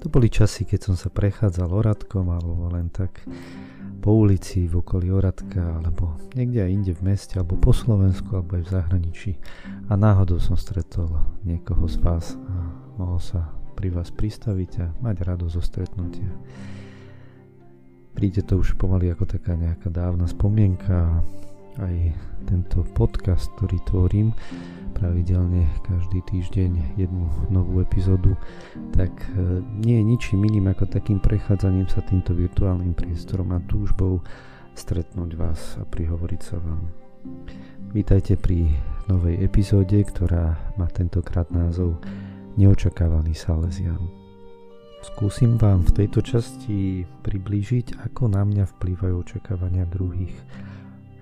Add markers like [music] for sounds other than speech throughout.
To boli časy, keď som sa prechádzal oradkom alebo len tak po ulici v okolí Oradka alebo niekde aj inde v meste alebo po Slovensku alebo aj v zahraničí a náhodou som stretol niekoho z vás a mohol sa pri vás pristaviť a mať radosť zo stretnutia. Príde to už pomaly ako taká nejaká dávna spomienka aj tento podcast, ktorý tvorím pravidelne každý týždeň jednu novú epizódu, tak e, nie je ničím iným ako takým prechádzaním sa týmto virtuálnym priestorom a túžbou stretnúť vás a prihovoriť sa vám. Vítajte pri novej epizóde, ktorá má tentokrát názov Neočakávaný Salesian. Skúsim vám v tejto časti priblížiť, ako na mňa vplývajú očakávania druhých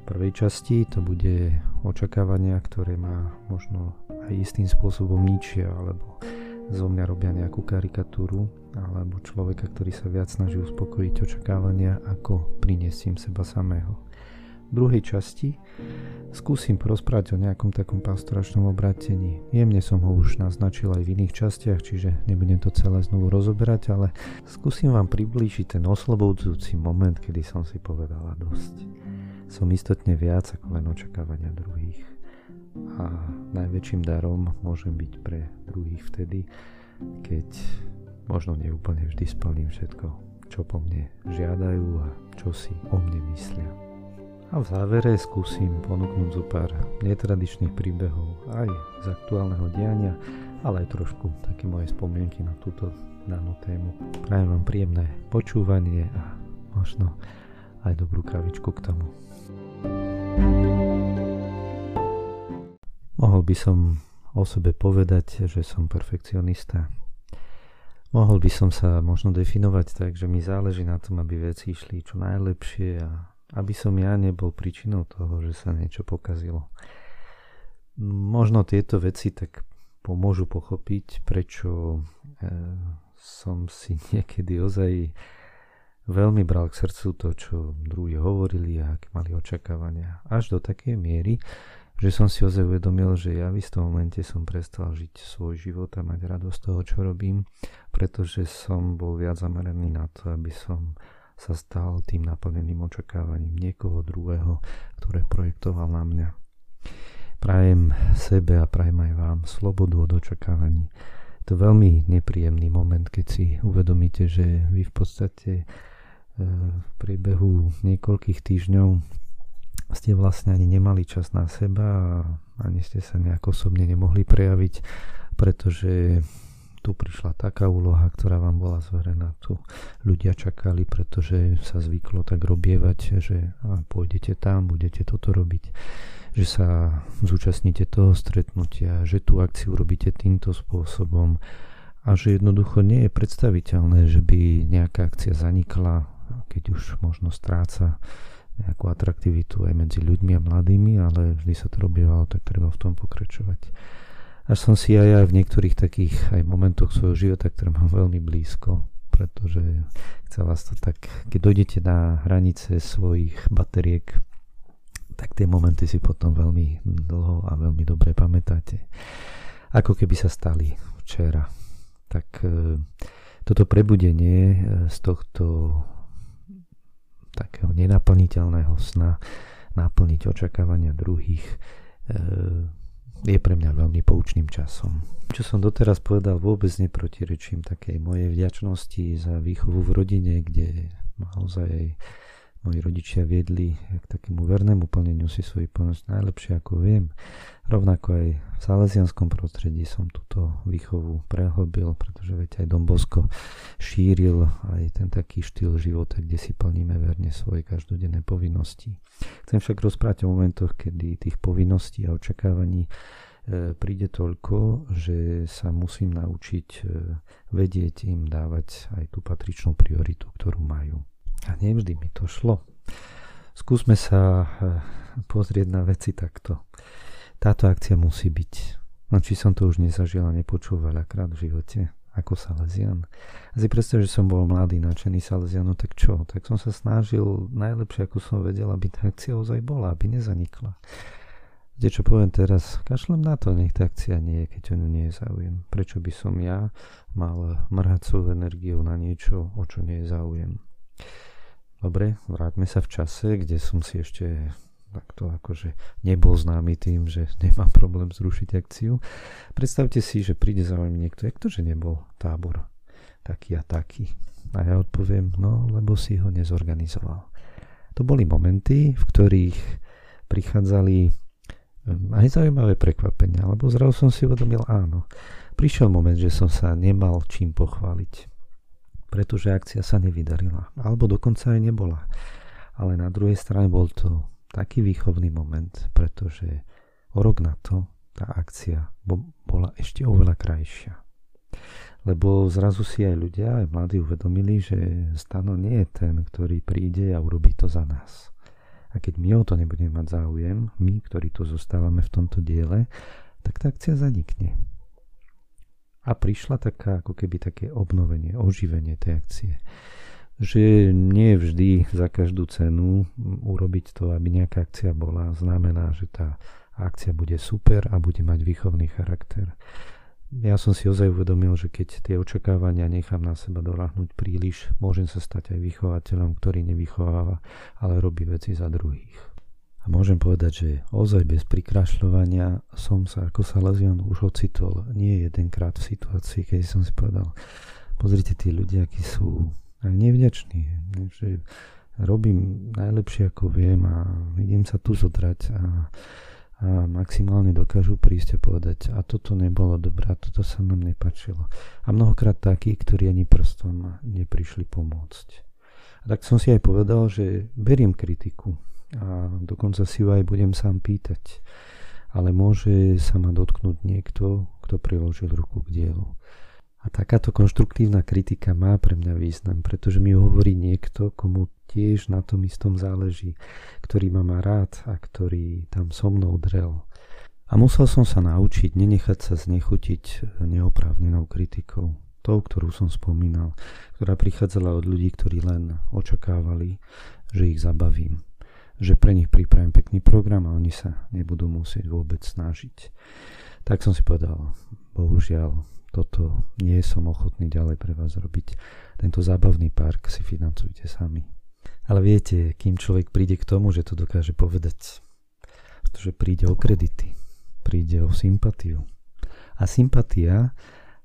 prvej časti to bude očakávania, ktoré ma možno aj istým spôsobom ničia, alebo zo mňa robia nejakú karikatúru, alebo človeka, ktorý sa viac snaží uspokojiť očakávania, ako priniesím seba samého. Druhej časti skúsim porozprávať o nejakom takom pastoračnom obrátení. Jemne som ho už naznačil aj v iných častiach, čiže nebudem to celé znovu rozoberať, ale skúsim vám priblížiť ten oslobodzujúci moment, kedy som si povedala dosť som istotne viac ako len očakávania druhých. A najväčším darom môžem byť pre druhých vtedy, keď možno neúplne vždy splním všetko, čo po mne žiadajú a čo si o mne myslia. A v závere skúsim ponúknuť zo pár netradičných príbehov aj z aktuálneho diania, ale aj trošku také moje spomienky na túto danú tému. Prajem vám príjemné počúvanie a možno aj dobrú kavičku k tomu. Mohol by som o sebe povedať, že som perfekcionista. Mohol by som sa možno definovať tak, že mi záleží na tom, aby veci išli čo najlepšie a aby som ja nebol príčinou toho, že sa niečo pokazilo. Možno tieto veci tak pomôžu pochopiť, prečo e, som si [laughs] niekedy ozaj veľmi bral k srdcu to, čo druhí hovorili a aké mali očakávania. Až do takej miery, že som si ozaj uvedomil, že ja v istom momente som prestal žiť svoj život a mať radosť toho, čo robím, pretože som bol viac zameraný na to, aby som sa stal tým naplneným očakávaním niekoho druhého, ktoré projektoval na mňa. Prajem sebe a prajem aj vám slobodu od očakávaní. Je to veľmi nepríjemný moment, keď si uvedomíte, že vy v podstate v priebehu niekoľkých týždňov ste vlastne ani nemali čas na seba a ani ste sa nejak osobne nemohli prejaviť, pretože tu prišla taká úloha, ktorá vám bola zverená. Tu ľudia čakali, pretože sa zvyklo tak robievať, že pôjdete tam, budete toto robiť, že sa zúčastníte toho stretnutia, že tú akciu robíte týmto spôsobom a že jednoducho nie je predstaviteľné, že by nejaká akcia zanikla keď už možno stráca nejakú atraktivitu aj medzi ľuďmi a mladými, ale vždy sa to robievalo, tak treba v tom pokračovať. Až som si aj, aj v niektorých takých aj momentoch svojho života, ktoré mám [laughs] veľmi blízko, pretože chce vás to tak, keď dojdete na hranice svojich bateriek, tak tie momenty si potom veľmi dlho a veľmi dobre pamätáte. Ako keby sa stali včera. Tak e, toto prebudenie e, z tohto takého nenaplniteľného sna naplniť očakávania druhých e, je pre mňa veľmi poučným časom. Čo som doteraz povedal, vôbec neprotirečím takej mojej vďačnosti za výchovu v rodine, kde naozaj moji rodičia viedli k takému vernému plneniu si svojich povinnosti najlepšie ako viem. Rovnako aj v salesianskom prostredí som túto výchovu prehlbil, pretože veď aj Don Bosco šíril aj ten taký štýl života, kde si plníme verne svoje každodenné povinnosti. Chcem však rozprávať o momentoch, kedy tých povinností a očakávaní e, príde toľko, že sa musím naučiť e, vedieť im dávať aj tú patričnú prioritu, ktorú majú. A nevždy mi to šlo. Skúsme sa eh, pozrieť na veci takto. Táto akcia musí byť. No či som to už nezažil a nepočul veľakrát v živote ako Salesian. A si predstav, že som bol mladý, nadšený Salesian, tak čo? Tak som sa snažil najlepšie, ako som vedel, aby tá akcia ozaj bola, aby nezanikla. Viete, čo poviem teraz? Kašlem na to, nech tá akcia nie je, keď o ňu nie je záujem. Prečo by som ja mal mrhať svoju energiu na niečo, o čo nie je záujem? Dobre, vráťme sa v čase, kde som si ešte takto akože nebol známy tým, že [laughs] nemám problém zrušiť akciu. Predstavte si, že príde za vami niekto, jak to, že nebol tábor taký a taký. A ja odpoviem, no lebo si ho nezorganizoval. To boli momenty, v ktorých prichádzali hm, aj zaujímavé prekvapenia, lebo zrazu som si uvedomil, áno, prišiel moment, že som sa nemal čím pochváliť, pretože akcia sa nevydarila, alebo dokonca aj nebola. Ale na druhej strane bol to taký výchovný moment, pretože o rok na to tá akcia bola ešte oveľa krajšia. Lebo zrazu si aj ľudia, aj mladí uvedomili, že Stano nie je ten, ktorý príde a urobí to za nás. A keď my o to nebudeme mať záujem, my, ktorí tu zostávame v tomto diele, tak tá akcia zanikne. A prišla taká, ako keby také obnovenie, oživenie tej akcie že nie vždy za každú cenu urobiť to, aby nejaká akcia bola, znamená, že tá akcia bude super a bude mať výchovný charakter. Ja som si ozaj uvedomil, že keď tie očakávania nechám na seba doľahnúť príliš, môžem sa stať aj vychovateľom, ktorý nevychováva, ale robí veci za druhých. A môžem povedať, že ozaj bez prikrašľovania som sa ako Salesian už ocitol nie jedenkrát v situácii, keď som si povedal, pozrite tí ľudia, akí sú nevďačný, že robím najlepšie ako viem a idem sa tu zodrať a, a maximálne dokážu prísť a povedať a toto nebolo dobré, toto sa nám nepačilo. A mnohokrát takí, ktorí ani prstom neprišli pomôcť. A tak som si aj povedal, že beriem kritiku a dokonca si ju aj budem sám pýtať. Ale môže sa ma dotknúť niekto, kto priložil ruku k dielu. A takáto konštruktívna kritika má pre mňa význam, pretože mi hovorí niekto, komu tiež na tom istom záleží, ktorý ma má rád a ktorý tam so mnou drel. A musel som sa naučiť nenechať sa znechutiť neoprávnenou kritikou, tou, ktorú som spomínal, ktorá prichádzala od ľudí, ktorí len očakávali, že ich zabavím, že pre nich pripravím pekný program a oni sa nebudú musieť vôbec snažiť. Tak som si povedal, bohužiaľ, toto nie som ochotný ďalej pre vás robiť. Tento zábavný park si financujte sami. Ale viete, kým človek príde k tomu, že to dokáže povedať, pretože príde o kredity, príde o sympatiu. A sympatia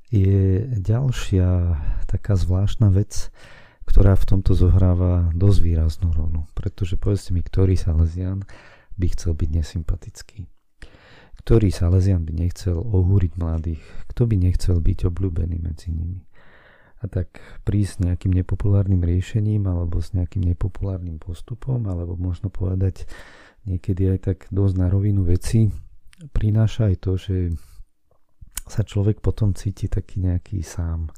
je ďalšia taká zvláštna vec, ktorá v tomto zohráva dosť výraznú rolu. Pretože povedzte mi, ktorý Salesian by chcel byť nesympatický. Ktorý Salesian by nechcel ohúriť mladých? Kto by nechcel byť obľúbený medzi nimi? A tak prísť s nejakým nepopulárnym riešením alebo s nejakým nepopulárnym postupom, alebo možno povedať niekedy aj tak dosť na rovinu veci, prináša aj to, že sa človek potom cíti taký nejaký sám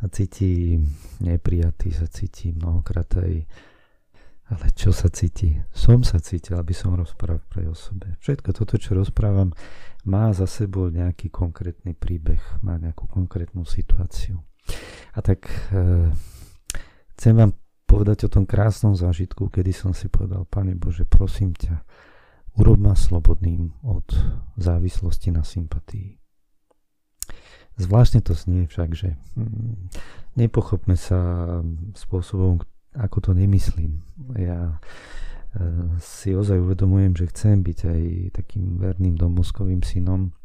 a cíti neprijatý, sa cíti mnohokrát aj ale čo sa cíti? Som sa cítil, aby som rozprával pre o sebe. Všetko toto, čo rozprávam, má za sebou nejaký konkrétny príbeh, má nejakú konkrétnu situáciu. A tak e, chcem vám povedať o tom krásnom zážitku, kedy som si povedal, Pane Bože, prosím ťa, urob ma slobodným od závislosti na sympatii. Zvláštne to znie však, že hm, nepochopme sa spôsobom, ako to nemyslím. Ja e, si ozaj uvedomujem, že chcem byť aj takým verným domovskovým synom,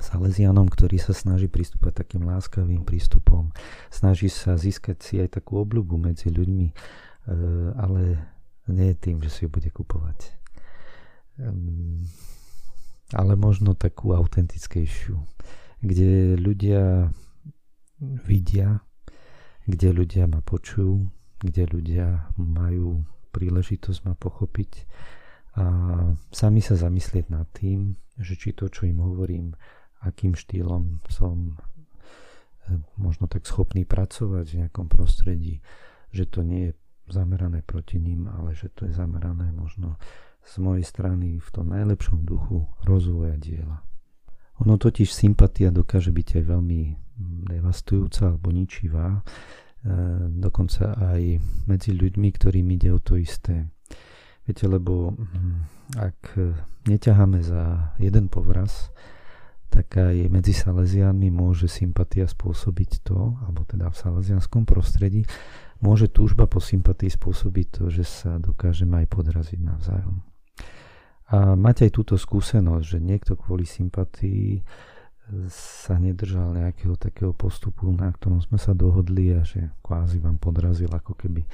Salesianom, ktorý sa snaží pristúpať takým láskavým prístupom. Snaží sa získať si aj takú obľubu medzi ľuďmi, e, ale nie tým, že si ju bude kupovať. Ale možno takú autentickejšiu, kde ľudia vidia, kde ľudia ma počujú, kde ľudia majú príležitosť ma pochopiť a sami sa zamyslieť nad tým, že či to, čo im hovorím, akým štýlom som e, možno tak schopný pracovať v nejakom prostredí, že to nie je zamerané proti ním, ale že to je zamerané možno z mojej strany v tom najlepšom duchu rozvoja diela. Ono totiž sympatia dokáže byť aj veľmi devastujúca alebo ničivá, dokonca aj medzi ľuďmi, ktorým ide o to isté. Viete, lebo hm, ak neťaháme za jeden povraz, tak aj medzi Salesiánmi môže sympatia spôsobiť to, alebo teda v salesianskom prostredí, môže túžba po sympatii spôsobiť to, že sa dokážeme aj podraziť navzájom. A mať aj túto skúsenosť, že niekto kvôli sympatii sa nedržal nejakého takého postupu, na ktorom sme sa dohodli a že kvázi vám podrazil ako keby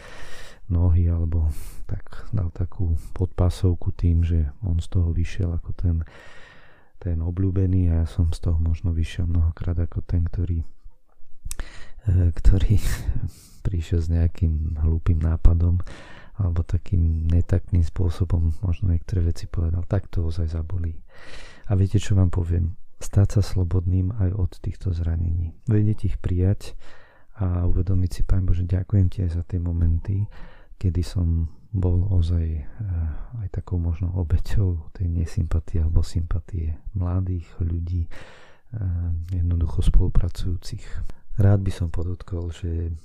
nohy alebo tak dal takú podpásovku tým, že on z toho vyšiel ako ten ten obľúbený a ja som z toho možno vyšiel mnohokrát ako ten, ktorý, e, ktorý [laughs] prišiel s nejakým hlúpým nápadom alebo takým netaktným spôsobom možno niektoré veci povedal. Tak to ozaj zabolí. A viete, čo vám poviem? Stať sa slobodným aj od týchto zranení. Vedieť ich prijať a uvedomiť si, Pán Bože, ďakujem Ti aj za tie momenty, kedy som bol ozaj eh, aj takou možno obeťou tej nesympatie alebo sympatie mladých ľudí, eh, jednoducho spolupracujúcich. Rád by som podotkol, že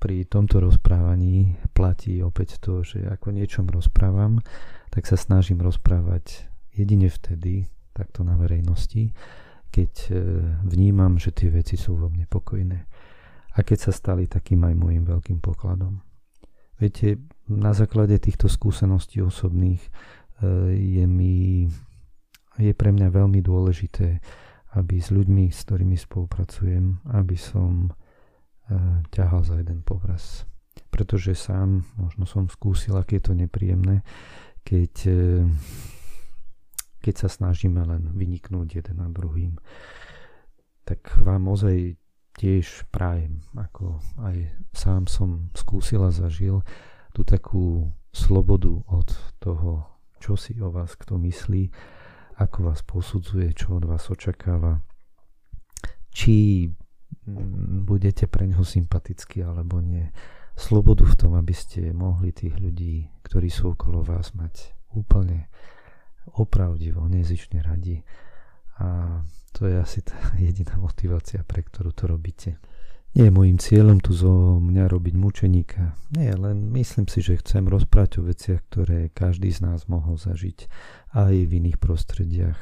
pri tomto rozprávaní platí opäť to, že ako niečom rozprávam, tak sa snažím rozprávať jedine vtedy, takto na verejnosti, keď eh, vnímam, že tie veci sú vo mne pokojné a keď sa stali takým aj môjim veľkým pokladom. Viete, na základe týchto skúseností osobných e, je mi je pre mňa veľmi dôležité, aby s ľuďmi, s ktorými spolupracujem, aby som e, ťahal za jeden povraz. Pretože sám možno som skúsil, aké je to nepríjemné, keď, e, keď sa snažíme len vyniknúť jeden na druhým. Tak vám ozaj tiež prajem, ako aj sám som skúsil a zažil tú takú slobodu od toho, čo si o vás kto myslí, ako vás posudzuje, čo od vás očakáva, či budete pre neho sympatickí alebo nie. Slobodu v tom, aby ste mohli tých ľudí, ktorí sú okolo vás, mať úplne opravdivo, nezične radi. A to je asi tá [laughs] jediná motivácia, pre ktorú to robíte. Nie je môjim cieľom tu zo mňa robiť mučeníka. Nie, len myslím si, že chcem rozprávať o veciach, ktoré každý z nás mohol zažiť aj v iných prostrediach.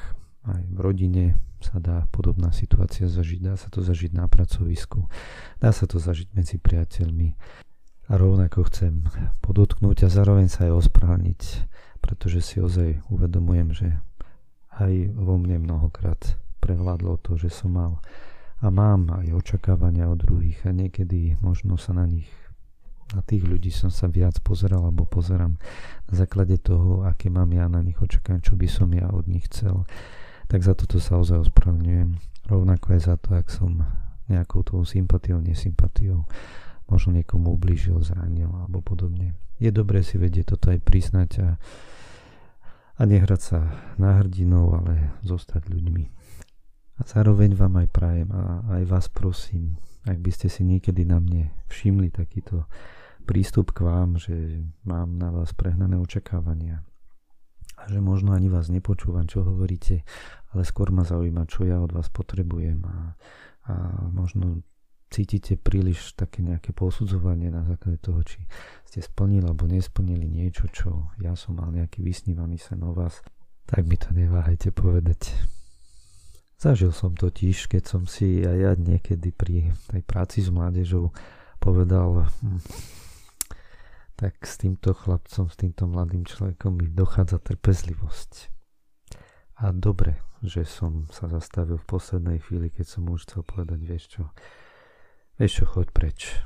Aj v rodine sa dá podobná situácia zažiť. Dá sa to zažiť na pracovisku. Dá sa to zažiť medzi priateľmi. A rovnako chcem podotknúť a zároveň sa aj osprávniť, pretože si ozaj uvedomujem, že aj vo mne mnohokrát prevládlo to, že som mal a mám aj očakávania od druhých a niekedy možno sa na nich na tých ľudí som sa viac pozeral alebo pozerám na základe toho, aké mám ja na nich očakávania, čo by som ja od nich chcel. Tak za toto sa ozaj ospravňujem. Rovnako aj za to, ak som nejakou tou sympatiou, nesympatiou možno niekomu ublížil, zranil alebo podobne. Je dobré si vedieť toto aj priznať a, a nehrať sa na hrdinov, ale zostať ľuďmi. A zároveň vám aj prajem a aj vás prosím, ak by ste si niekedy na mne všimli takýto prístup k vám, že mám na vás prehnané očakávania a že možno ani vás nepočúvam, čo hovoríte, ale skôr ma zaujíma, čo ja od vás potrebujem a, a možno cítite príliš také nejaké posudzovanie na základe toho, či ste splnili alebo nesplnili niečo, čo ja som mal nejaký vysnívaný sen o vás, tak mi to neváhajte povedať. Zažil som totiž, keď som si aj ja niekedy pri tej práci s mládežou povedal, hm, tak s týmto chlapcom, s týmto mladým človekom mi dochádza trpezlivosť. A dobre, že som sa zastavil v poslednej chvíli, keď som už chcel povedať, vieš čo, vieš čo, choď preč.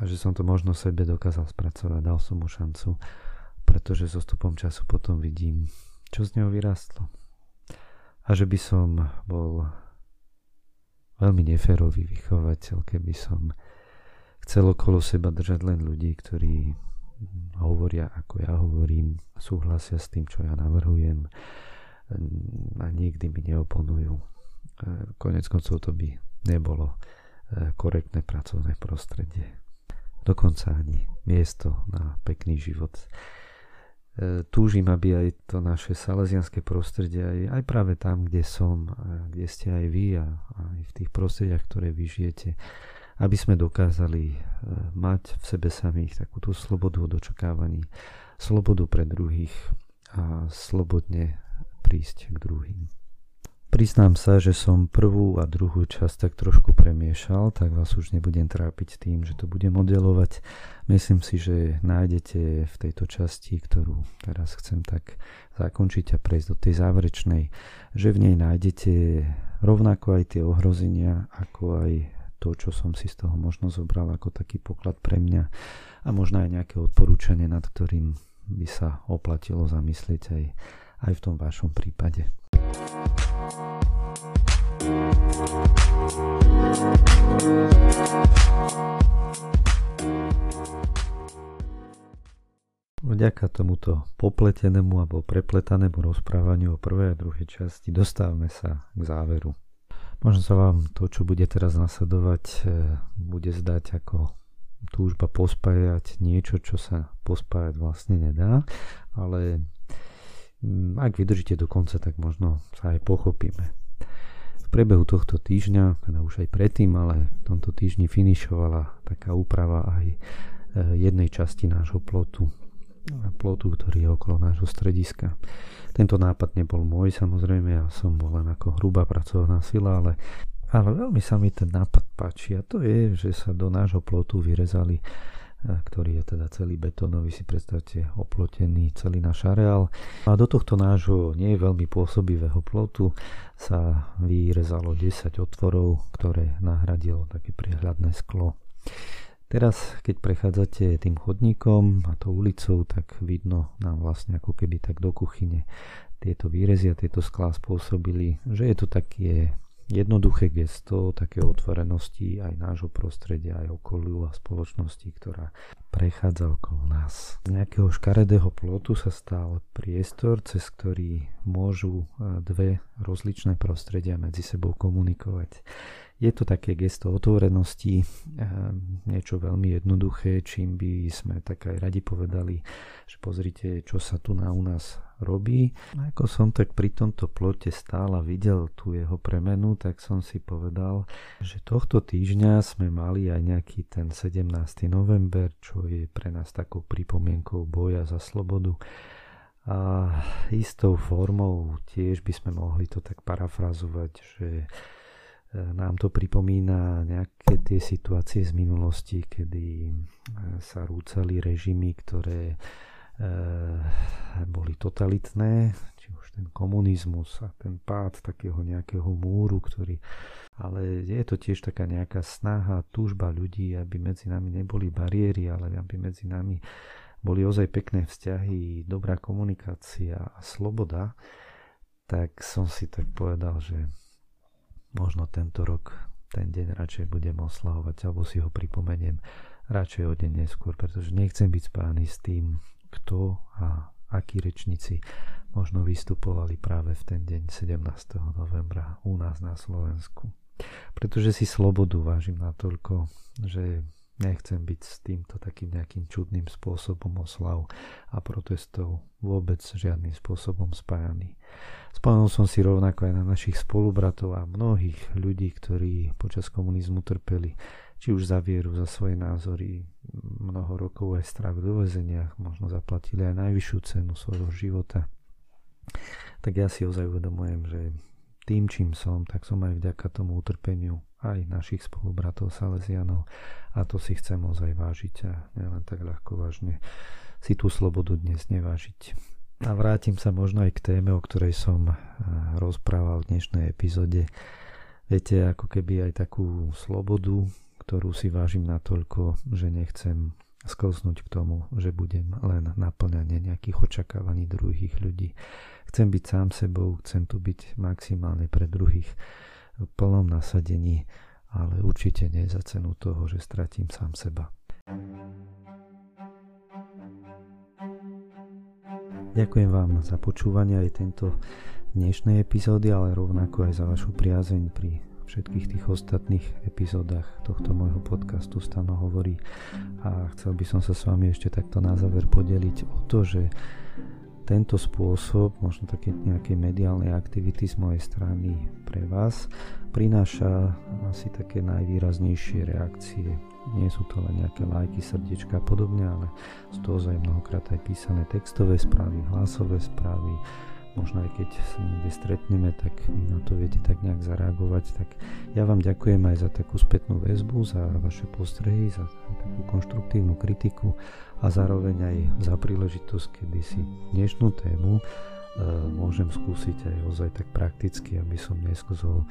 A že som to možno sebe dokázal spracovať, dal som mu šancu, pretože so stupom času potom vidím, čo z neho vyrastlo a že by som bol veľmi neférový vychovateľ, keby som chcel okolo seba držať len ľudí, ktorí hovoria ako ja hovorím, súhlasia s tým, čo ja navrhujem a nikdy mi neoponujú. Konec koncov to by nebolo e, korektné pracovné prostredie. Dokonca ani miesto na pekný život. E, túžim, aby aj to naše salesianské prostredie, aj, aj práve tam, kde som, kde ste aj vy a aj v tých prostrediach, ktoré vy žijete, aby sme dokázali e, mať v sebe samých takúto slobodu od očakávaní, slobodu pre druhých a slobodne prísť k druhým. Priznám sa, že som prvú a druhú časť tak trošku premiešal, tak vás už nebudem trápiť tým, že to budem modelovať. Myslím si, že nájdete v tejto časti, ktorú teraz chcem tak zakončiť a prejsť do tej záverečnej, že v nej nájdete rovnako aj tie ohrozenia, ako aj to, čo som si z toho možno zobral ako taký poklad pre mňa a možno aj nejaké odporúčanie, nad ktorým by sa oplatilo zamyslieť aj, aj v tom vašom prípade. Vďaka tomuto popletenému alebo prepletanému rozprávaniu o prvej a druhej časti dostávame sa k záveru. Možno sa vám to, čo bude teraz nasledovať, e, bude zdať ako túžba pospájať niečo, čo sa pospájať vlastne nedá, ale ak vydržíte do konca, tak možno sa aj pochopíme priebehu tohto týždňa, teda už aj predtým, ale v tomto týždni finišovala taká úprava aj e, jednej časti nášho plotu, plotu, ktorý je okolo nášho strediska. Tento nápad nebol môj, samozrejme, ja som bol len ako hrubá pracovná sila, ale, ale veľmi sa mi ten nápad páči a to je, že sa do nášho plotu vyrezali ktorý je teda celý betónový, si predstavte, oplotený celý náš areál. A do tohto nášho nie je veľmi pôsobivého plotu sa vyrezalo 10 otvorov, ktoré nahradilo také priehľadné sklo. Teraz, keď prechádzate tým chodníkom a tou ulicou, tak vidno nám vlastne ako keby tak do kuchyne tieto výrezy a tieto sklá spôsobili, že je to také jednoduché gesto také otvorenosti aj nášho prostredia, aj okoliu a spoločnosti, ktorá prechádza okolo nás. Z nejakého škaredého plotu sa stal priestor, cez ktorý môžu e, dve rozličné prostredia medzi sebou komunikovať. Je to také gesto otvorenosti, ehm, niečo veľmi jednoduché, čím by sme tak aj radi povedali, že pozrite, čo sa tu na u nás robí. A ako som tak pri tomto plote stále videl tú jeho premenu, tak som si povedal, že tohto týždňa sme mali aj nejaký ten 17. november, čo je pre nás takou pripomienkou boja za slobodu. A istou formou tiež by sme mohli to tak parafrazovať, že nám to pripomína nejaké tie situácie z minulosti, kedy e, sa rúcali režimy, ktoré e, boli totalitné, či už ten komunizmus a ten pád takého nejakého múru, ktorý... Ale je to tiež taká nejaká snaha, túžba ľudí, aby medzi nami neboli bariéry, ale aby medzi nami boli ozaj pekné vzťahy, dobrá komunikácia a sloboda, tak som si tak povedal, že možno tento rok ten deň radšej budem oslavovať alebo si ho pripomeniem radšej o deň neskôr, pretože nechcem byť spájany s tým, kto a akí rečníci možno vystupovali práve v ten deň 17. novembra u nás na Slovensku. Pretože si slobodu vážim natoľko, že nechcem byť s týmto takým nejakým čudným spôsobom oslav a protestov vôbec žiadnym spôsobom spájaný. Spomenul som si rovnako aj na našich spolubratov a mnohých ľudí, ktorí počas komunizmu trpeli, či už za vieru, za svoje názory, mnoho rokov aj strach do vezeniach, možno zaplatili aj najvyššiu cenu svojho života. Tak ja si ozaj uvedomujem, že tým, čím som, tak som aj vďaka tomu utrpeniu aj našich spolubratov Salesianov a to si chcem ozaj vážiť a nielen tak ľahko vážne si tú slobodu dnes nevážiť. A vrátim sa možno aj k téme, o ktorej som eh, rozprával v dnešnej epizóde. Viete, ako keby aj takú slobodu, ktorú si vážim natoľko, že nechcem sklznúť k tomu, že budem len naplňanie nejakých očakávaní druhých ľudí. Chcem byť sám sebou, chcem tu byť maximálne pre druhých v plnom nasadení, ale určite nie za cenu toho, že stratím sám seba. Ďakujem vám za počúvanie aj tento dnešnej epizódy, ale rovnako aj za vašu priazeň pri všetkých tých ostatných epizódach tohto môjho podcastu Stano hovorí. A chcel by som sa s vami ešte takto na záver podeliť o to, že tento spôsob, možno také nejaké mediálnej aktivity z mojej strany pre vás, prináša asi také najvýraznejšie reakcie nie sú to len nejaké lajky, srdiečka a podobne, ale sú to ozaj mnohokrát aj písané textové správy, hlasové správy, možno aj keď sa niekde stretneme, tak na to viete tak nejak zareagovať. Tak ja vám ďakujem aj za takú spätnú väzbu, za vaše postrehy, za takú konštruktívnu kritiku a zároveň aj za príležitosť, kedy si dnešnú tému e, môžem skúsiť aj ozaj tak prakticky, aby som neskúzol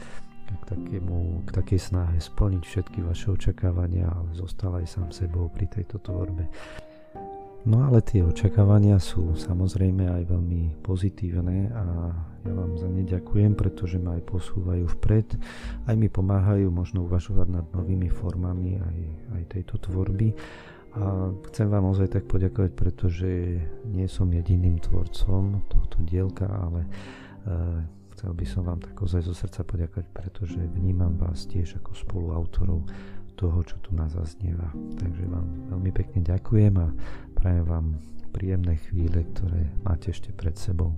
k, takému, k takej snahe splniť všetky vaše očakávania, ale zostal aj sám sebou pri tejto tvorbe. No ale tie očakávania sú samozrejme aj veľmi pozitívne a ja vám za ne ďakujem, pretože ma aj posúvajú vpred, aj mi pomáhajú možno uvažovať nad novými formami aj, aj tejto tvorby. A chcem vám ozaj tak poďakovať, pretože nie som jediným tvorcom tohto dielka, ale e, chcel by som vám tak ozaj zo srdca poďakovať, pretože vnímam vás tiež ako spoluautorov toho, čo tu nás zaznieva. Takže vám veľmi pekne ďakujem a prajem vám príjemné chvíle, ktoré máte ešte pred sebou.